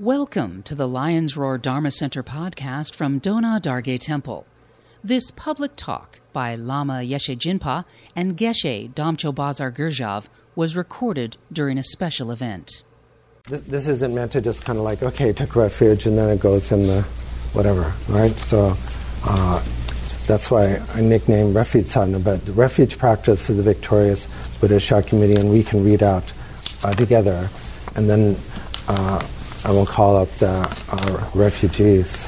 Welcome to the Lion's Roar Dharma Center podcast from Dona Dargay Temple. This public talk by Lama Yeshe Jinpa and Geshe Damcho Bazar Gurjav was recorded during a special event. This isn't meant to just kind of like, okay, take refuge and then it goes in the whatever, right? So uh, that's why I nicknamed Refuge Sadhana. But the refuge practice is the victorious Buddha Shakyamuni, and we can read out uh, together. And then uh, I will call up the uh, refugees.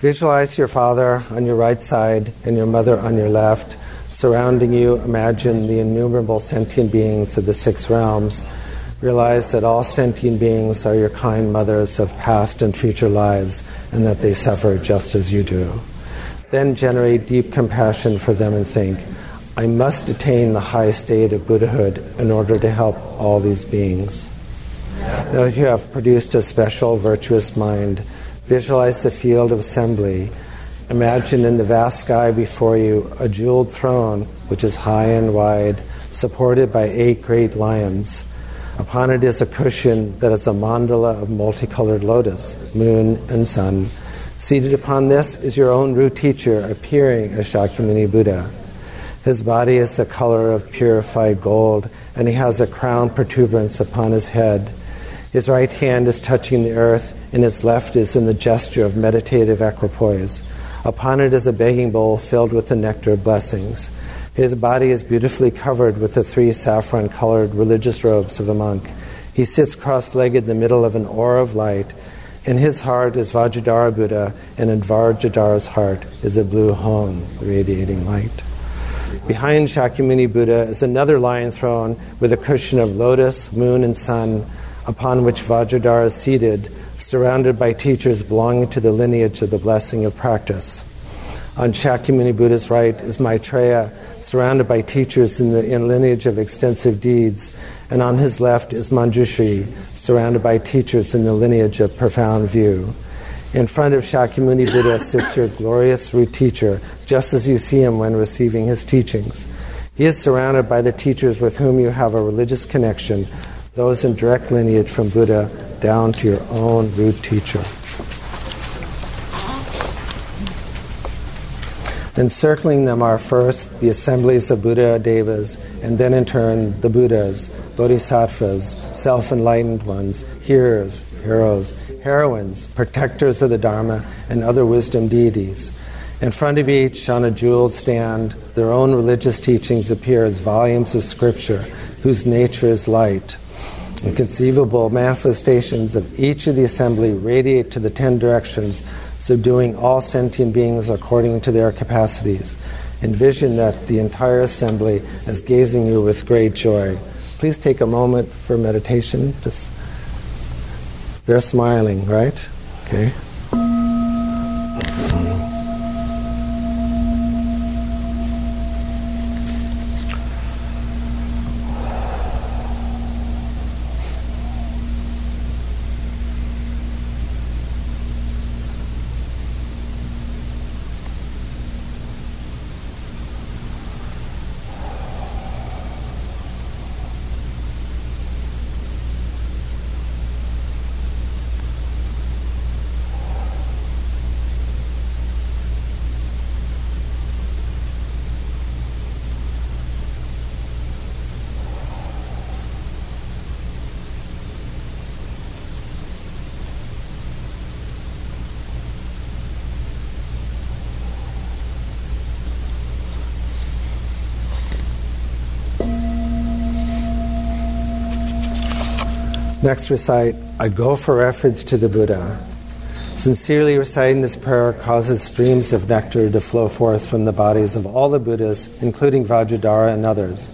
Visualize your father on your right side and your mother on your left. Surrounding you, imagine the innumerable sentient beings of the six realms. Realize that all sentient beings are your kind mothers of past and future lives and that they suffer just as you do. Then generate deep compassion for them and think, I must attain the high state of Buddhahood in order to help all these beings. Now you have produced a special virtuous mind. Visualize the field of assembly. Imagine in the vast sky before you a jeweled throne which is high and wide, supported by eight great lions. Upon it is a cushion that is a mandala of multicolored lotus, moon, and sun. Seated upon this is your own root teacher appearing as Shakyamuni Buddha. His body is the color of purified gold, and he has a crown protuberance upon his head. His right hand is touching the earth, and his left is in the gesture of meditative equipoise. Upon it is a begging bowl filled with the nectar of blessings. His body is beautifully covered with the three saffron colored religious robes of a monk. He sits cross legged in the middle of an aura of light. In his heart is Vajradhara Buddha, and in Vajradhara's heart is a blue hung, radiating light. Behind Shakyamuni Buddha is another lion throne with a cushion of lotus, moon, and sun upon which Vajradhara is seated, surrounded by teachers belonging to the lineage of the blessing of practice. On Shakyamuni Buddha's right is Maitreya, surrounded by teachers in the in lineage of extensive deeds, and on his left is Manjushri, surrounded by teachers in the lineage of profound view. In front of Shakyamuni Buddha sits your glorious root teacher, just as you see him when receiving his teachings. He is surrounded by the teachers with whom you have a religious connection, those in direct lineage from Buddha down to your own root teacher. Encircling them are first the assemblies of Buddha Devas, and then in turn the Buddhas, Bodhisattvas, self enlightened ones, hearers, heroes, heroines, protectors of the Dharma, and other wisdom deities. In front of each, on a jeweled stand, their own religious teachings appear as volumes of scripture whose nature is light. Inconceivable manifestations of each of the assembly radiate to the ten directions, subduing all sentient beings according to their capacities. Envision that the entire assembly is gazing you with great joy. Please take a moment for meditation. Just they're smiling, right? Okay. Next, recite, I go for refuge to the Buddha. Sincerely reciting this prayer causes streams of nectar to flow forth from the bodies of all the Buddhas, including Vajradhara and others.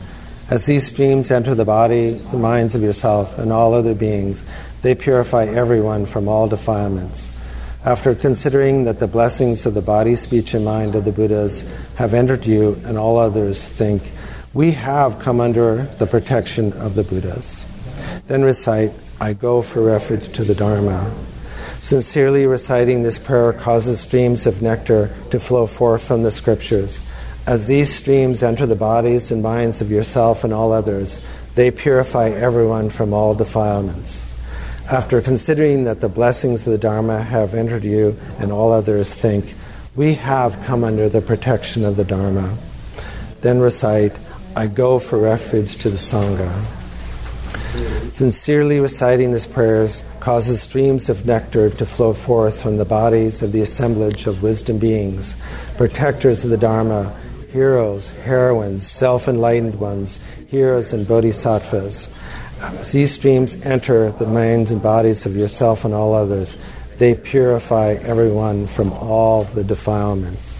As these streams enter the body, the minds of yourself, and all other beings, they purify everyone from all defilements. After considering that the blessings of the body, speech, and mind of the Buddhas have entered you and all others, think, we have come under the protection of the Buddhas. Then recite, I go for refuge to the Dharma. Sincerely reciting this prayer causes streams of nectar to flow forth from the scriptures. As these streams enter the bodies and minds of yourself and all others, they purify everyone from all defilements. After considering that the blessings of the Dharma have entered you and all others think, we have come under the protection of the Dharma. Then recite, I go for refuge to the Sangha. Sincerely reciting these prayers causes streams of nectar to flow forth from the bodies of the assemblage of wisdom beings, protectors of the Dharma, heroes, heroines, self enlightened ones, heroes and bodhisattvas. As these streams enter the minds and bodies of yourself and all others, they purify everyone from all the defilements.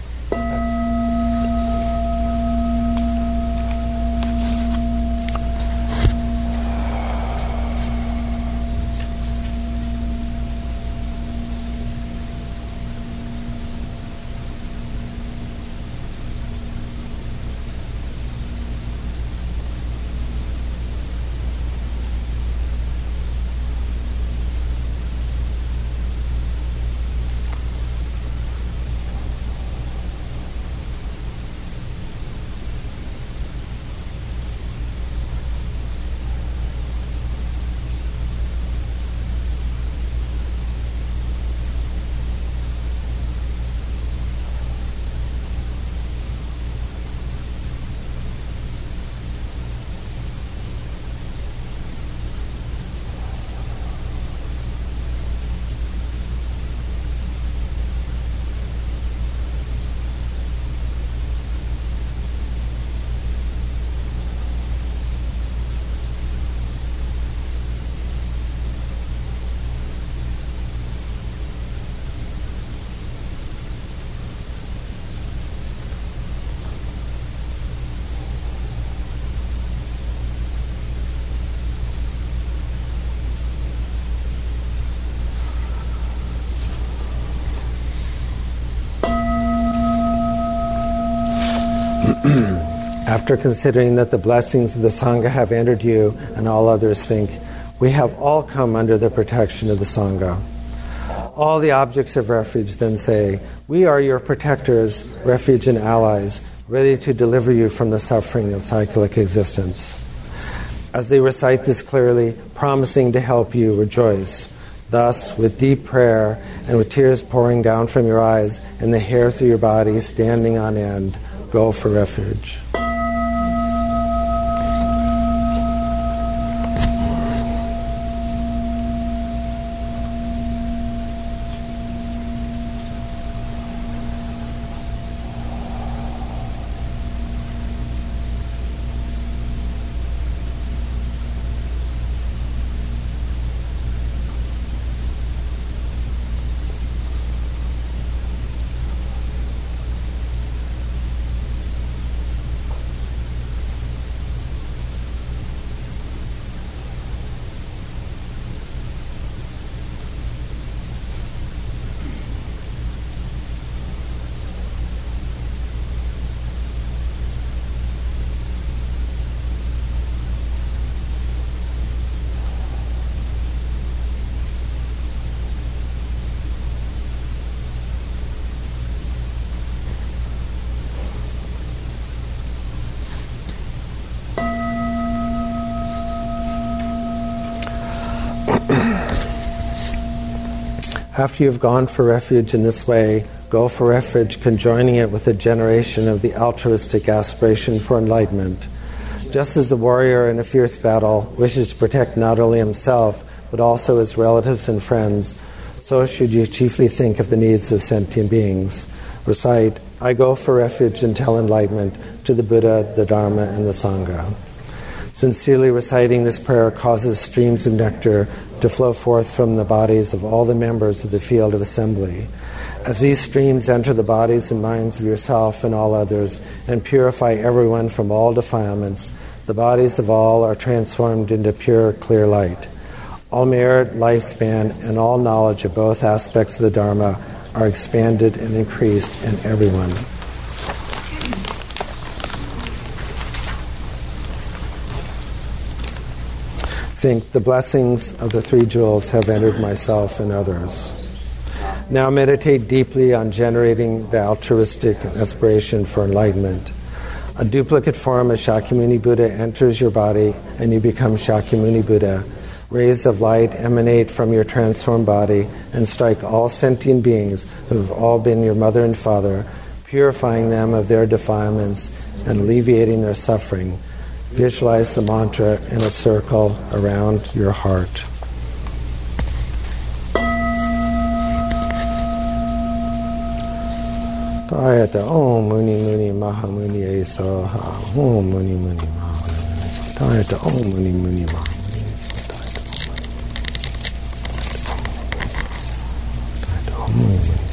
After considering that the blessings of the Sangha have entered you and all others think, we have all come under the protection of the Sangha. All the objects of refuge then say, We are your protectors, refuge, and allies, ready to deliver you from the suffering of cyclic existence. As they recite this clearly, promising to help you, rejoice. Thus, with deep prayer and with tears pouring down from your eyes and the hairs of your body standing on end, go for refuge. After you've gone for refuge in this way, go for refuge, conjoining it with a generation of the altruistic aspiration for enlightenment. Just as the warrior in a fierce battle wishes to protect not only himself, but also his relatives and friends, so should you chiefly think of the needs of sentient beings. Recite, I go for refuge until enlightenment to the Buddha, the Dharma, and the Sangha. Sincerely reciting this prayer causes streams of nectar to flow forth from the bodies of all the members of the field of assembly. As these streams enter the bodies and minds of yourself and all others and purify everyone from all defilements, the bodies of all are transformed into pure, clear light. All merit, lifespan, and all knowledge of both aspects of the Dharma are expanded and increased in everyone. Think the blessings of the three jewels have entered myself and others. Now meditate deeply on generating the altruistic aspiration for enlightenment. A duplicate form of Shakyamuni Buddha enters your body and you become Shakyamuni Buddha. rays of light emanate from your transformed body and strike all sentient beings who have all been your mother and father, purifying them of their defilements and alleviating their suffering. Visualize the mantra in a circle around your heart. Tayata Om Muni Muni Maha Muni Esaha Om Muni Muni Maha Muni Tayata Om Muni Muni Maha Muni Tayata Om Muni Muni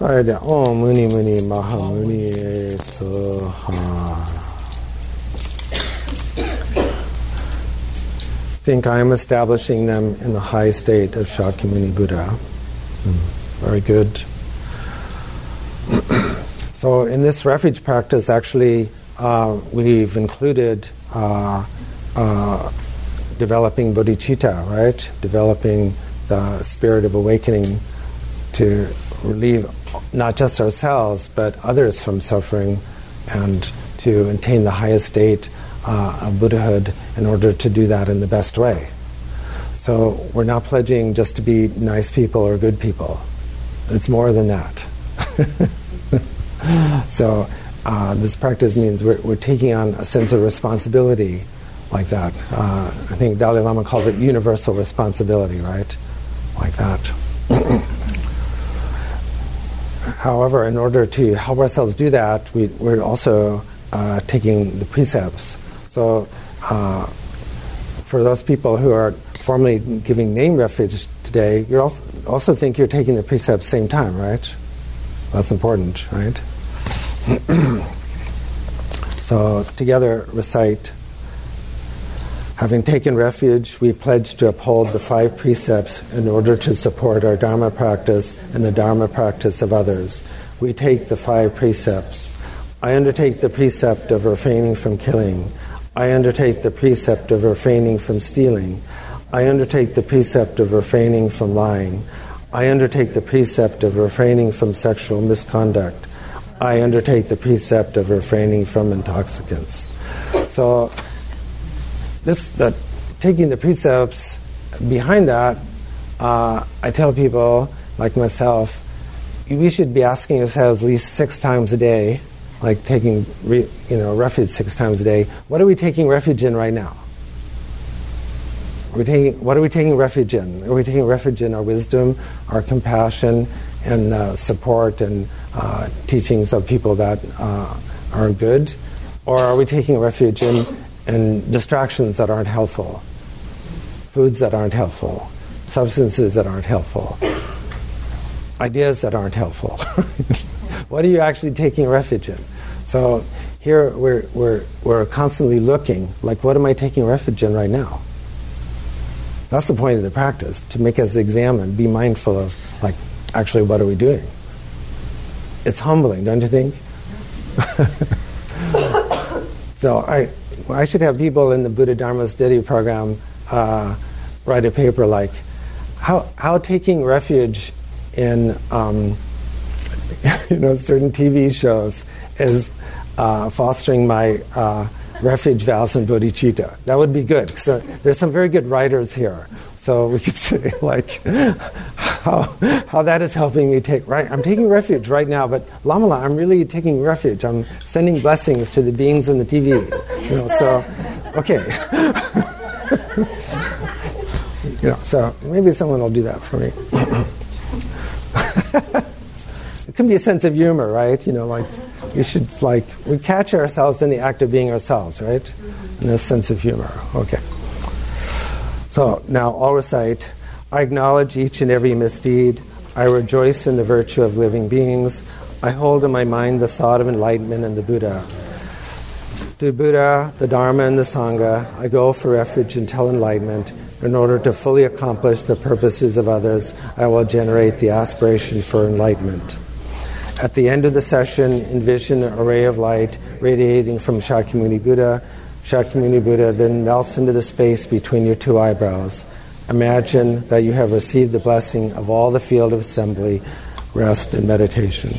Right, Om Muni Muni Maha Muni Soha. Think I am establishing them in the high state of Shakyamuni Buddha. Hmm. Very good. so, in this refuge practice, actually, uh, we've included uh, uh, developing bodhicitta, right? Developing the spirit of awakening to relieve not just ourselves, but others from suffering and to attain the highest state uh, of Buddhahood in order to do that in the best way. So we're not pledging just to be nice people or good people. It's more than that. so uh, this practice means we're, we're, taking on a sense of responsibility like that. Uh, I think Dalai Lama calls it universal responsibility, right? Like that. However, in order to help ourselves do that, we, are also uh, taking the precepts. So, uh, for those people who are formally giving name refuge today, you also, also think you're taking the precepts same time, right? That's important, right? so, together recite Having taken refuge, we pledge to uphold the five precepts in order to support our Dharma practice and the Dharma practice of others. We take the five precepts. I undertake the precept of refraining from killing. I undertake the precept of refraining from stealing. I undertake the precept of refraining from lying. I undertake the precept of refraining from sexual misconduct. I undertake the precept of refraining from intoxicants. So, this the taking the precepts behind that, uh, I tell people like myself, we should be asking ourselves at least six times a day, like taking re, you know refuge six times a day. What are we taking refuge in right now? Are we taking, what are we taking refuge in? Are we taking refuge in our wisdom, our compassion, and support and uh, teachings of people that uh, are good? Or are we taking refuge in and distractions that aren't helpful, foods that aren't helpful, substances that aren't helpful, ideas that aren't helpful. what are you actually taking refuge in? So here we're, we're, we're constantly looking, like, what am I taking refuge in right now? That's the point of the practice, to make us examine, be mindful of, like, actually, what are we doing? It's humbling, don't you think? so I, I should have people in the Buddha Dharma study program uh, write a paper like, how how taking refuge in um, you know certain TV shows is uh, fostering my uh, refuge vows and bodhicitta. That would be good there's some very good writers here. So we could say like how, how that is helping me take right. I'm taking refuge right now, but Lamala, I'm really taking refuge. I'm sending blessings to the beings in the TV. You know, so okay. you know, so maybe someone will do that for me. it can be a sense of humor, right? You know, like we should like we catch ourselves in the act of being ourselves, right? In this sense of humor. Okay. So now I'll recite I acknowledge each and every misdeed. I rejoice in the virtue of living beings. I hold in my mind the thought of enlightenment and the Buddha. To Buddha, the Dharma, and the Sangha, I go for refuge until enlightenment. In order to fully accomplish the purposes of others, I will generate the aspiration for enlightenment. At the end of the session, envision an array of light radiating from Shakyamuni Buddha Shakyamuni Buddha then melts into the space between your two eyebrows. Imagine that you have received the blessing of all the field of assembly, rest, and meditation.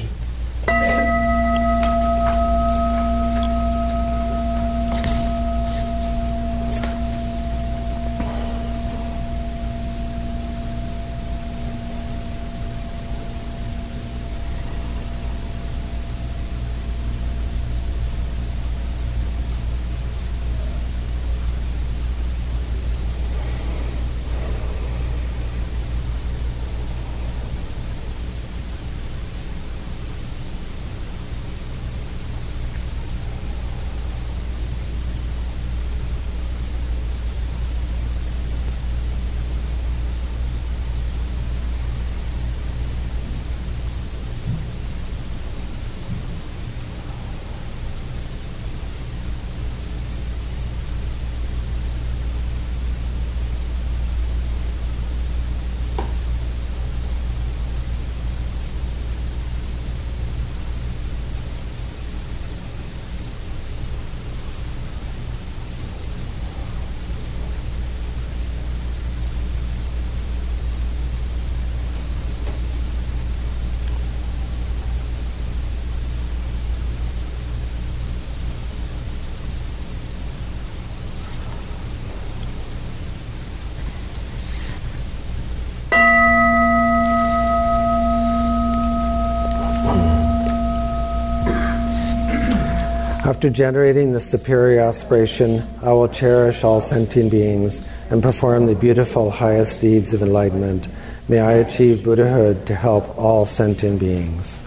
After generating the superior aspiration, I will cherish all sentient beings and perform the beautiful highest deeds of enlightenment. May I achieve Buddhahood to help all sentient beings.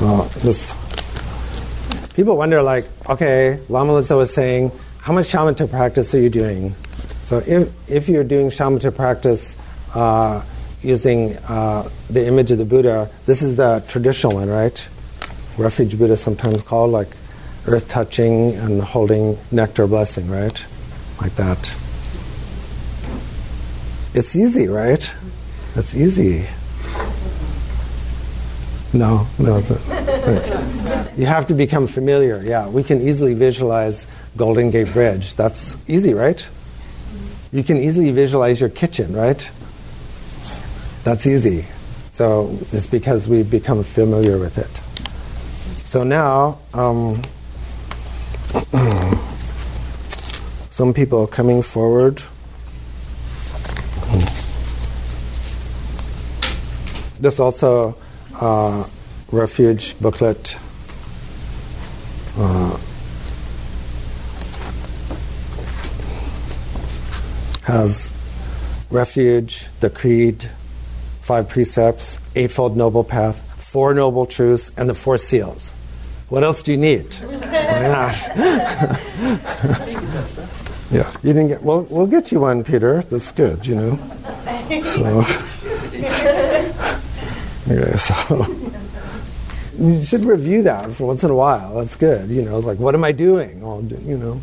Well, this, people wonder, like, okay, Lama Lutsa was saying, how much shamatha practice are you doing? So if, if you're doing shamatha practice, uh, using uh, the image of the Buddha. This is the traditional one, right? Refuge Buddha, sometimes called like earth touching and holding nectar blessing, right? Like that. It's easy, right? It's easy. No, no. Right. You have to become familiar. Yeah, we can easily visualize Golden Gate Bridge. That's easy, right? You can easily visualize your kitchen, right? That's easy. So it's because we've become familiar with it. So now, um, some people are coming forward. This also uh, refuge booklet. Uh, has refuge, the creed, five precepts, eightfold noble path, four noble truths, and the four seals. What else do you need? Why not? yeah, you didn't get. Well, we'll get you one, Peter. That's good. You know. So. okay, so you should review that for once in a while. That's good. You know, it's like, what am I doing? Oh, you know,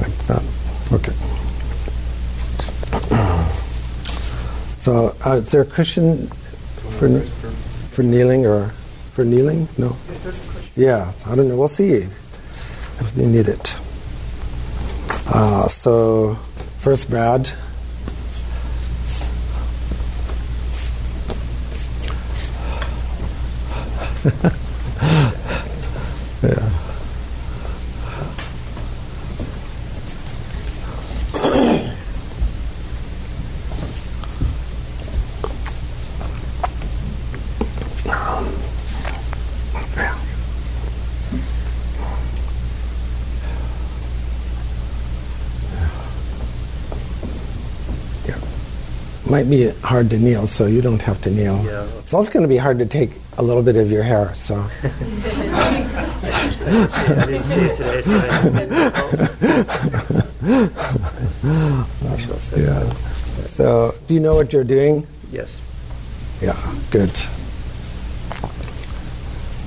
like that. Okay. So, uh, is there a cushion for for kneeling or for kneeling? No. Yeah, I don't know. We'll see if they need it. Uh, so, first, Brad. might be hard to kneel, so you don't have to kneel. Yeah. It's also going to be hard to take a little bit of your hair, so. yeah, I didn't see it today, so I shall say Yeah. that. So, do you know what you're doing? Yes. Yeah, good.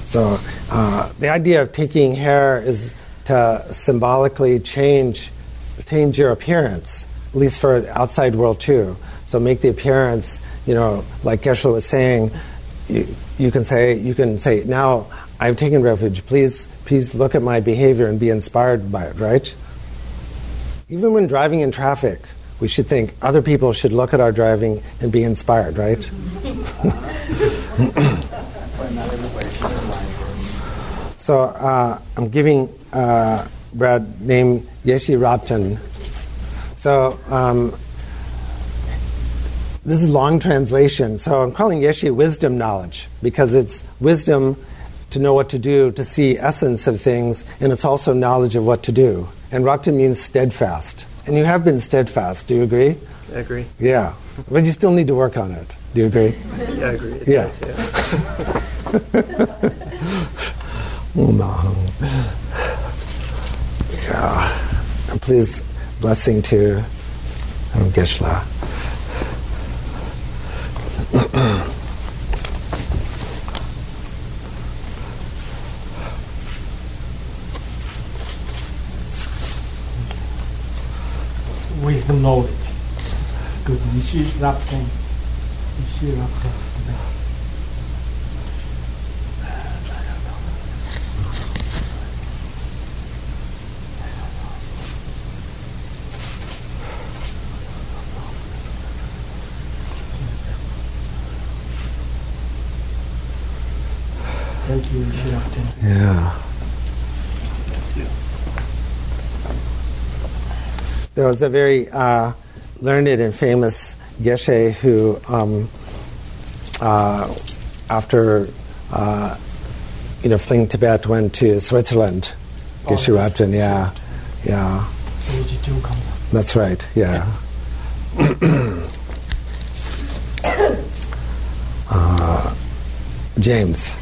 So, uh, the idea of taking hair is to symbolically change, change your appearance, at least for the outside world too. So, make the appearance, you know, like Geshe was saying, you, you can say, you can say, now I've taken refuge. Please, please look at my behavior and be inspired by it. Right? Even when driving in traffic, we should think other people should look at our driving and be inspired. Right? So uh, I'm giving uh, Brad name Yeshi Rapten. So um, this is long translation. So I'm calling Yeshi wisdom knowledge because it's wisdom to know what to do, to see essence of things, and it's also knowledge of what to do. And Rakta means steadfast. And you have been steadfast. Do you agree? I agree. Yeah. But you still need to work on it. Do you agree? Yeah, I agree. It Yeah. does, yeah. Yeah. And please, blessing to um, Geshla. Wisdom knowledge. It's good. Nishi Rapten. Nishi Rapten. Thank you, Nishi Rapten. Yeah. There was a very uh, learned and famous Geshe who, um, uh, after uh, you know fleeing Tibet, went to Switzerland. Oh, Geshe yes. Rapten, yeah, yeah, Sage two comes up. that's right, yeah. uh, James,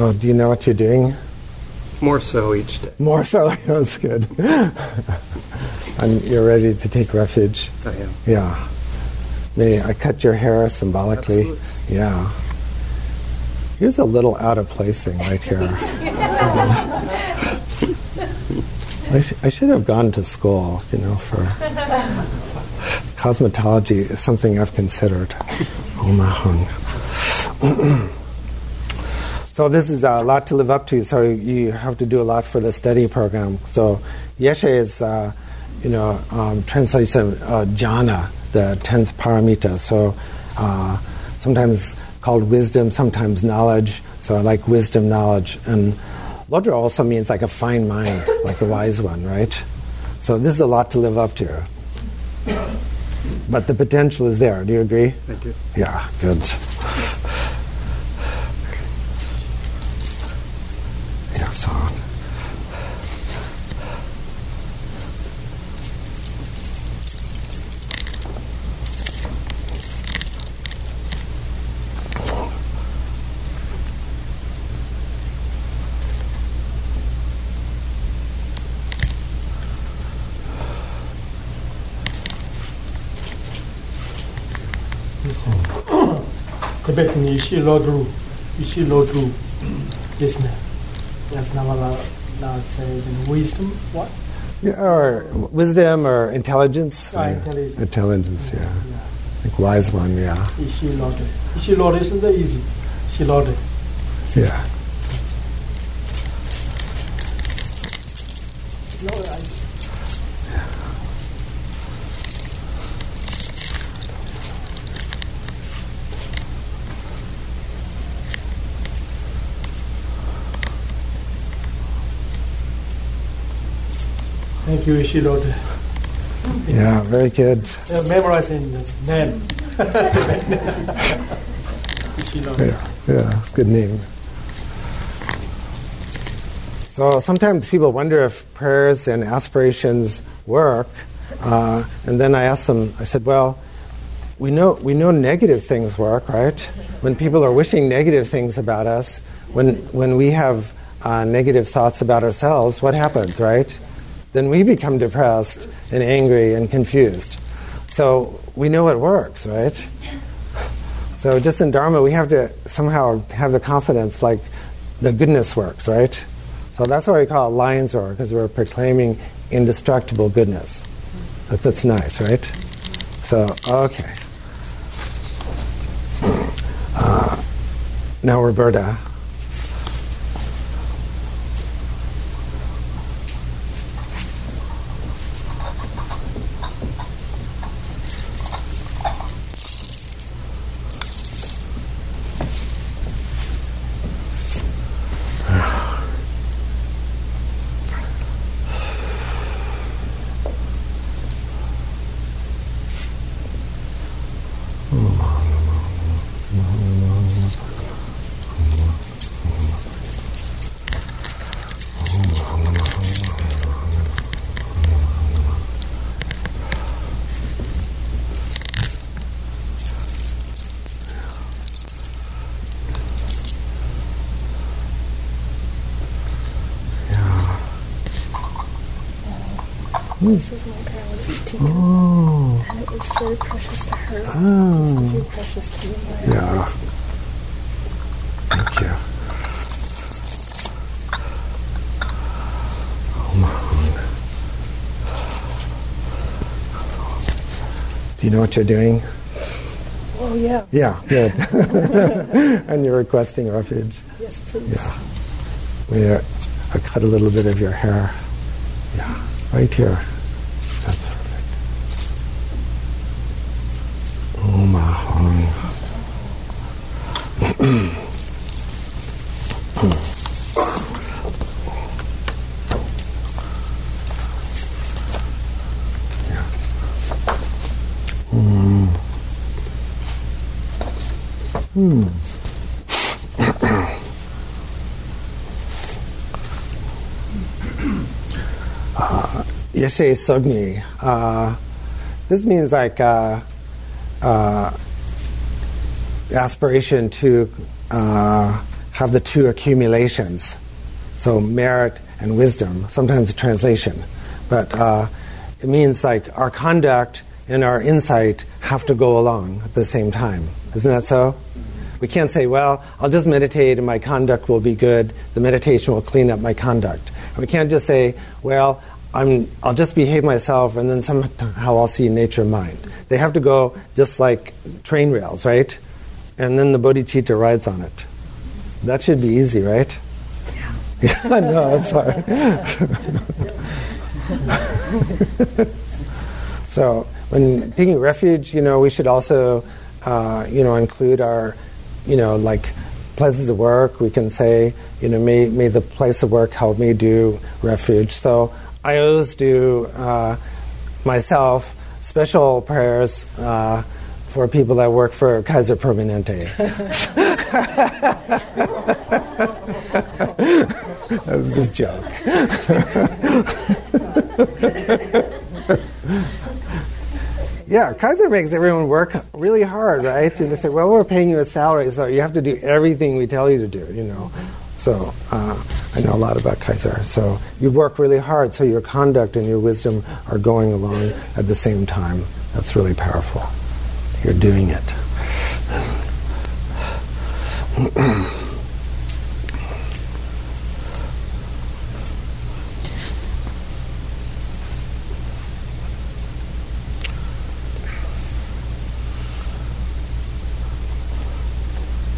So, do you know what you're doing? More so each day. More so, that's good. and you're ready to take refuge. I am. Yeah. May I cut your hair symbolically? Absolutely. Yeah. Here's a little out of placing right here. I, sh- I should have gone to school, you know, for cosmetology is something I've considered. Oh my hung. So this is a lot to live up to. So you have to do a lot for the study program. So Yeshe is, uh, you know, um, translation uh, jnana, the tenth paramita. So uh, sometimes called wisdom, sometimes knowledge. So I like wisdom, knowledge, and lodra also means like a fine mind, like a wise one, right? So this is a lot to live up to. But the potential is there. Do you agree? I do. Yeah, good. Yeah, so. Ishi lodru, ishi lodru, listener. That's I say. Then wisdom, what? Yeah, or wisdom or intelligence. Ah, Yeah. intelligence. Intelligence, yeah. Yeah. Like wise one, yeah. Ishi lodru. Ishi lodru isn't that easy. Ishi lodru. Yeah. No, I, Thank you, Ishi lodru. Yeah, very good. Uh, memorizing the name. Ishi lodru. Yeah, yeah, good name. So sometimes people wonder if prayers and aspirations work, uh, and then I asked them. I said, "Well, we know we know negative things work, right? When people are wishing negative things about us, when when we have uh, negative thoughts about ourselves, what happens, right? Then we become depressed and angry and confused. So we know it works, right? So just in Dharma, we have to somehow have the confidence like the goodness works, right? So that's why we call it lion's roar, because we're proclaiming indestructible goodness. That, that's nice, right? So, okay. Uh, now, Roberta. This mm. was my grandmother's teacup, Oh, and it was very precious to her. Oh. Just oh, as you're precious to me. yeah. Thank you. Oh, Do you know what you're doing? Oh yeah. Yeah, good. and you're requesting refuge. Yes, please. Yeah. Where I cut a little bit of your hair. Yeah, right here. That's perfect. My hung. Yeshe Sogni. Uh, this means like uh, uh, aspiration to uh, have the two accumulations, so merit and wisdom. Sometimes a translation, but uh, it means like our conduct and our insight have to go along at the same time. Isn't that so? We can't say, well, I'll just meditate and my conduct will be good. The meditation will clean up my conduct. We can't just say, well, I'm, I'll just behave myself and then somehow I'll see nature mind. They have to go just like train rails, right? And then the bodhicitta rides on it. That should be easy, right? Yeah. I know, it's hard. so when taking refuge, you know, we should also, uh, you know, include our, you know, like places of work. We can say, you know, may, may the place of work help me do refuge. So I always do uh, myself special prayers uh, for people that work for Kaiser Permanente. that was just a joke. yeah, Kaiser makes everyone work really hard, right? And they say, well, we're paying you a salary, so you have to do everything we tell you to do, you know. So uh, I know a lot about Kaiser. So you work really hard, so your conduct and your wisdom are going along at the same time. That's really powerful. You're doing it.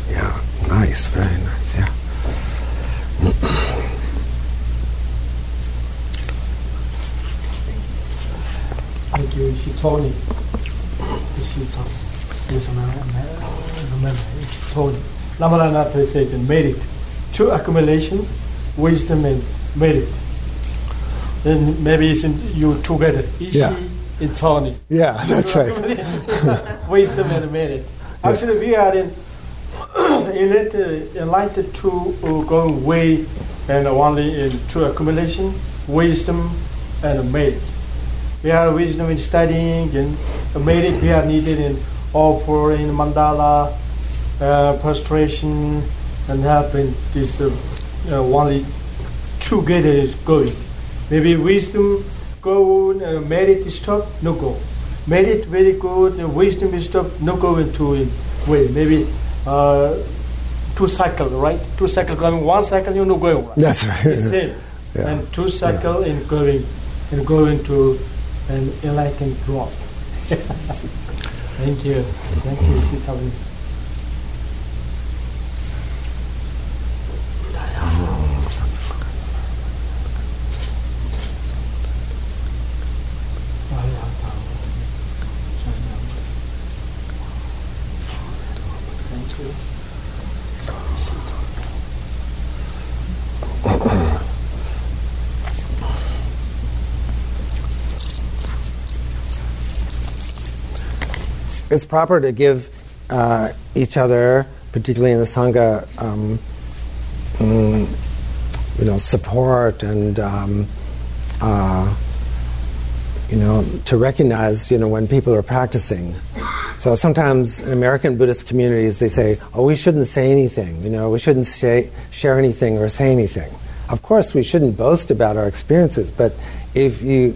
yeah, nice, very nice, yeah. Thank you, Ishitoni. Ishitoni. Yes, I remember. remember. Ishitoni. Ramalana said in merit. True accumulation, wisdom and merit. Then maybe it's in you together. Ishi Yeah. and Tony. Yeah, that's right. wisdom and merit. Actually, we are in enlightened, enlightened to uh, going way and only in true accumulation, wisdom and merit. We are wisdom in studying and merit we are needed in all offer in mandala, uh, prostration, and helping this uh, uh, only together is going. Maybe wisdom go, uh, merit stop, no go. Merit very good, uh, wisdom is stop, no go into it way. Maybe uh, two cycle, right? Two cycle going, one cycle you no going right. That's right. It's same. Yeah. And two cycle in going, and going to an enlightened rock. Thank you. Thank you, Shisawi. Thank you. It's proper to give uh, each other, particularly in the sangha, um, mm, you know, support and um, uh, you know to recognize you know when people are practicing. So sometimes in American Buddhist communities they say, "Oh, we shouldn't say anything. You know, we shouldn't say, share anything or say anything." Of course, we shouldn't boast about our experiences, but if you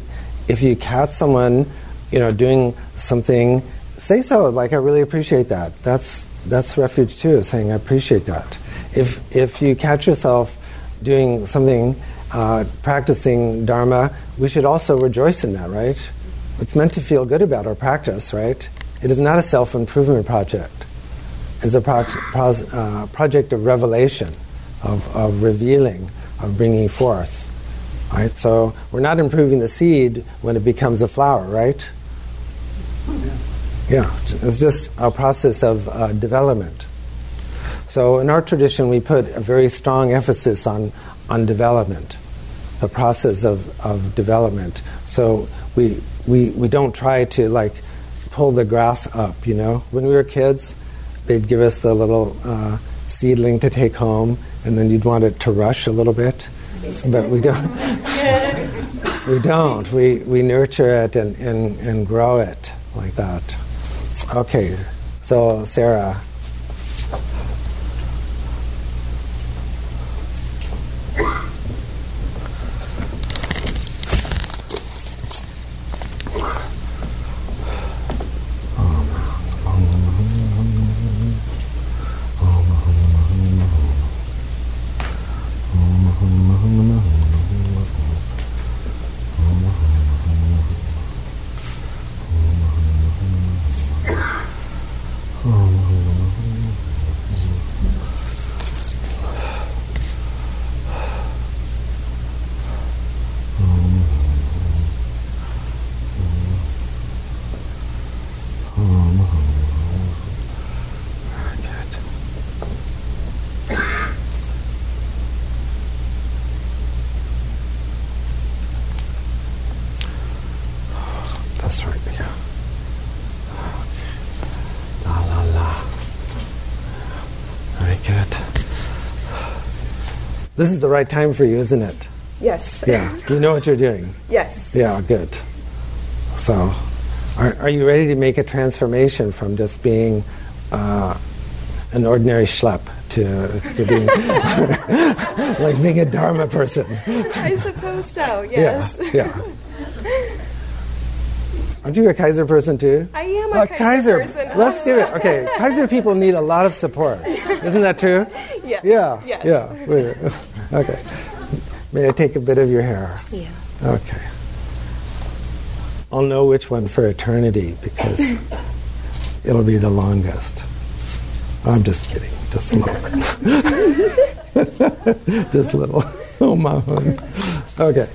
if you catch someone, you know, doing something, say so. Like I really appreciate that. That's that's refuge too. Saying I appreciate that. If if you catch yourself doing something, uh, practicing dharma, we should also rejoice in that, right? It's meant to feel good about our practice, right? It is not a self improvement project. It's a pro- pros- uh, project of revelation, of, of revealing, of bringing forth. Right? So we're not improving the seed when it becomes a flower, right? Yeah, it's just a process of uh, development. So in our tradition, we put a very strong emphasis on, on development, the process of, of development. So we, we, we don't try to like pull the grass up, you know. When we were kids, they'd give us the little uh, seedling to take home, and then you'd want it to rush a little bit. But we don't. we don't. We, we nurture it and, and, and grow it like that. Okay, so Sarah. This is the right time for you, isn't it? Yes. Yeah. Do you know what you're doing. Yes. Yeah, good. So, are, are you ready to make a transformation from just being uh, an ordinary schlep to, to being like being a Dharma person? I suppose so. Yes. Yeah, yeah. Aren't you a Kaiser person too? I am a Uh, Kaiser person. Let's do it. Okay, Kaiser people need a lot of support. Isn't that true? Yes. Yeah. Yes. Yeah. Okay. May I take a bit of your hair? Yeah. Okay. I'll know which one for eternity because it'll be the longest. I'm just kidding. Just a little. just a little. Oh my. Okay.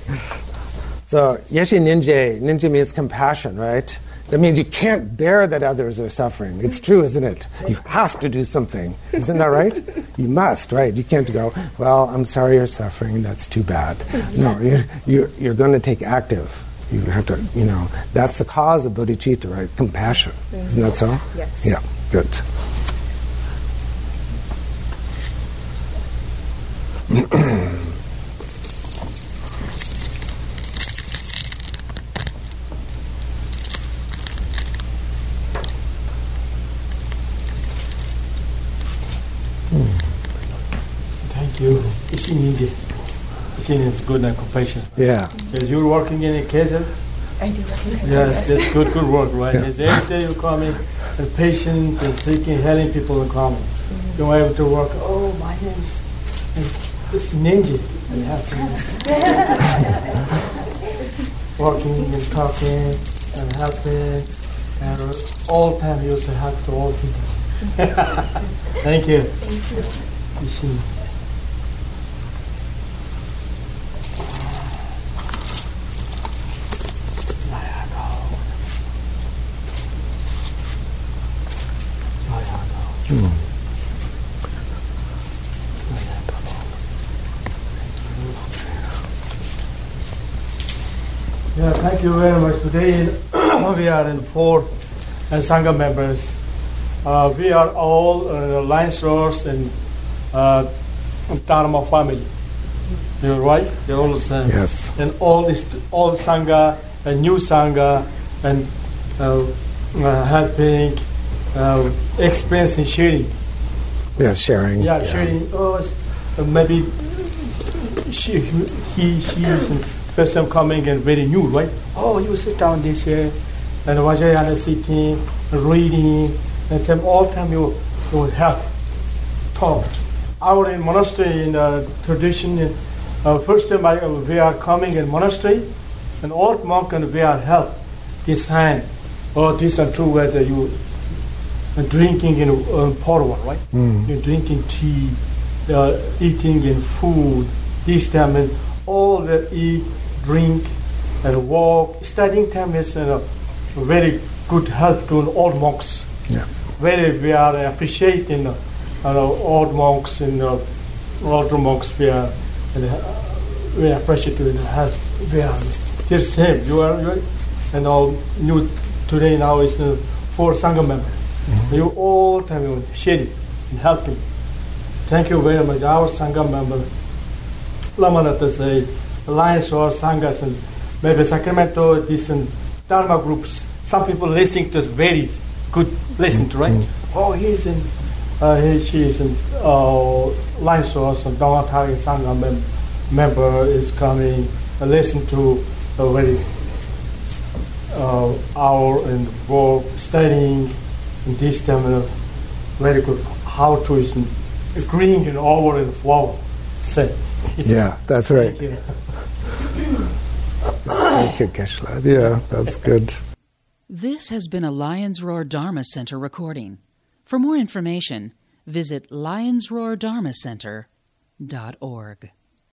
So yeshi ninja, ninja means compassion, right? That means you can't bear that others are suffering. It's true, isn't it? You have to do something. Isn't that right? You must, right? You can't go, well, I'm sorry you're suffering, that's too bad. No, you're, you're, you're going to take active. You have to, you know, that's the cause of bodhicitta, right? Compassion. Isn't that so? Yes. Yeah, good. Thank you. Ishin India. Ishin is good and compassion. Yeah. Because you're working in a KSF? I do recognize Yes, that's good, good work, right? Yeah. Every day you come in, and patient and seeking, helping people in common. Mm-hmm. You're able to work, oh, my name is, it's ninja. You have to working and talking and helping, and all time you also help to all things. Thank you. Thank you. Yeah, thank you very much. Today we are in four uh, Sangha members. Uh, we are all uh, Lions Roars and uh, Dharma family. You're right? You're all the same. Yes. And all this, all Sangha, and new Sangha, and uh, uh, helping, uh, experience and sharing. Yeah, sharing. Yeah, sharing. Oh, uh, maybe she, he, she is the first time coming and very new, right? Oh, you sit down this year, and Vajrayana sitting, reading, and then all time you, you will help talk. Our in monastery in the tradition, uh, first time I, we are coming in monastery, an old monk and we are help this hand. Oh, this is true whether you uh, drinking in uh, pot water, right? Mm. You're drinking tea, uh, eating in food, this time and all the eat, drink, and walk. Studying time is uh, very good help to old monks. Yeah. Very we are appreciating uh, uh, old monks and uh, older monks. We are and, uh, we appreciate to help. We are they're same. You are, you are and all new today now is uh, four sangha members. You all time you sharing and helping. Thank you very much. Our Sangha member, Lamanata say, Alliance or Sanghas and maybe Sacramento, this and Dharma groups. Some people listening to very good listen to, right? Oh, he's in, uh, he, she is in uh, Lions Roar and Dongatari Sangha mem- member is coming and listen to a very uh, hour and work studying in this time uh, very good how to is green and over and flower say Yeah, that's right. Thank you. Thank you, Keshla. Yeah, that's good. This has been a Lions Roar Dharma Center recording. For more information, visit lionsroardharmacenter.org.